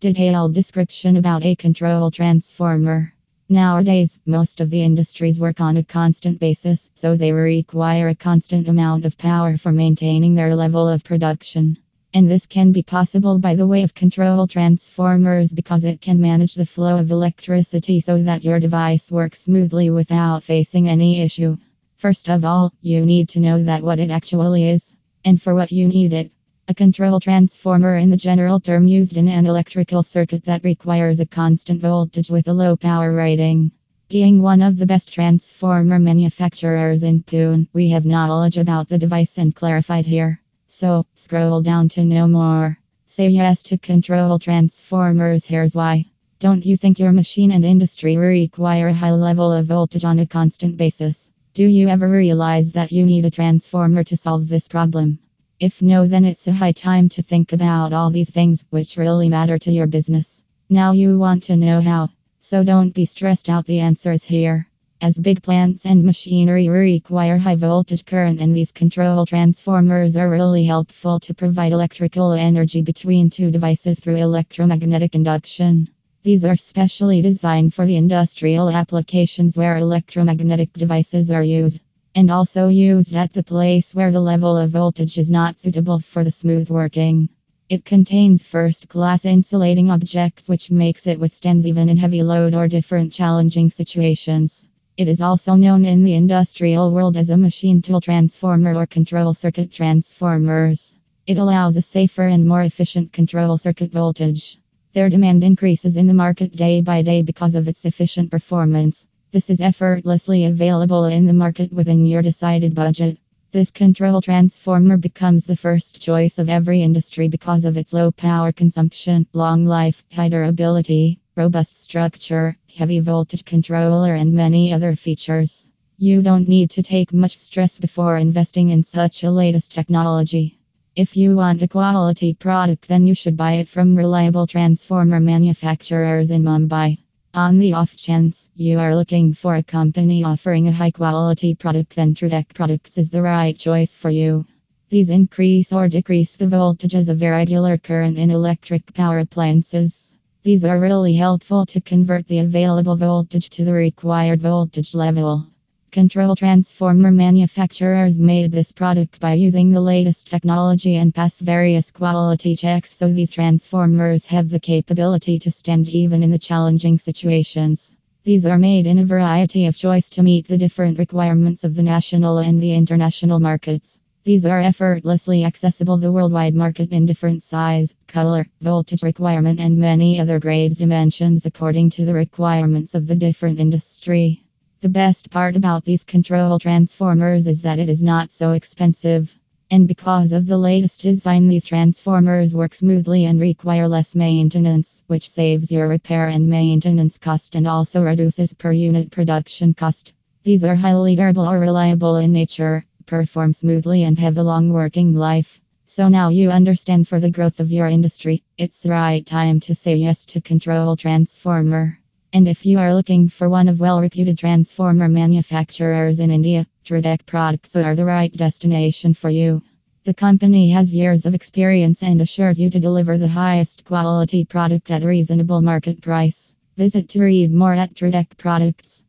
Detailed description about a control transformer. Nowadays, most of the industries work on a constant basis, so they require a constant amount of power for maintaining their level of production. And this can be possible by the way of control transformers because it can manage the flow of electricity so that your device works smoothly without facing any issue. First of all, you need to know that what it actually is and for what you need it. A control transformer in the general term used in an electrical circuit that requires a constant voltage with a low power rating. Being one of the best transformer manufacturers in Pune, we have knowledge about the device and clarified here. So, scroll down to know more. Say yes to control transformers, here's why. Don't you think your machine and industry require a high level of voltage on a constant basis? Do you ever realize that you need a transformer to solve this problem? If no, then it's a high time to think about all these things which really matter to your business. Now you want to know how. So don't be stressed out, the answer is here. As big plants and machinery require high voltage current, and these control transformers are really helpful to provide electrical energy between two devices through electromagnetic induction. These are specially designed for the industrial applications where electromagnetic devices are used and also used at the place where the level of voltage is not suitable for the smooth working. It contains first class insulating objects which makes it withstand even in heavy load or different challenging situations. It is also known in the industrial world as a machine tool transformer or control circuit transformers. It allows a safer and more efficient control circuit voltage. Their demand increases in the market day by day because of its efficient performance. This is effortlessly available in the market within your decided budget. This control transformer becomes the first choice of every industry because of its low power consumption, long life, high durability, robust structure, heavy voltage controller, and many other features. You don't need to take much stress before investing in such a latest technology. If you want a quality product, then you should buy it from reliable transformer manufacturers in Mumbai. On the off chance you are looking for a company offering a high quality product, then Trutech Products is the right choice for you. These increase or decrease the voltages of irregular current in electric power appliances. These are really helpful to convert the available voltage to the required voltage level. Control transformer manufacturers made this product by using the latest technology and pass various quality checks so these transformers have the capability to stand even in the challenging situations. These are made in a variety of choice to meet the different requirements of the national and the international markets. These are effortlessly accessible the worldwide market in different size, color, voltage requirement and many other grades dimensions according to the requirements of the different industry. The best part about these control transformers is that it is not so expensive. And because of the latest design, these transformers work smoothly and require less maintenance, which saves your repair and maintenance cost and also reduces per unit production cost. These are highly durable or reliable in nature, perform smoothly, and have a long working life. So now you understand for the growth of your industry, it's the right time to say yes to Control Transformer. And if you are looking for one of well reputed transformer manufacturers in India, Trutech products are the right destination for you. The company has years of experience and assures you to deliver the highest quality product at reasonable market price. Visit to read more at Trutech Products.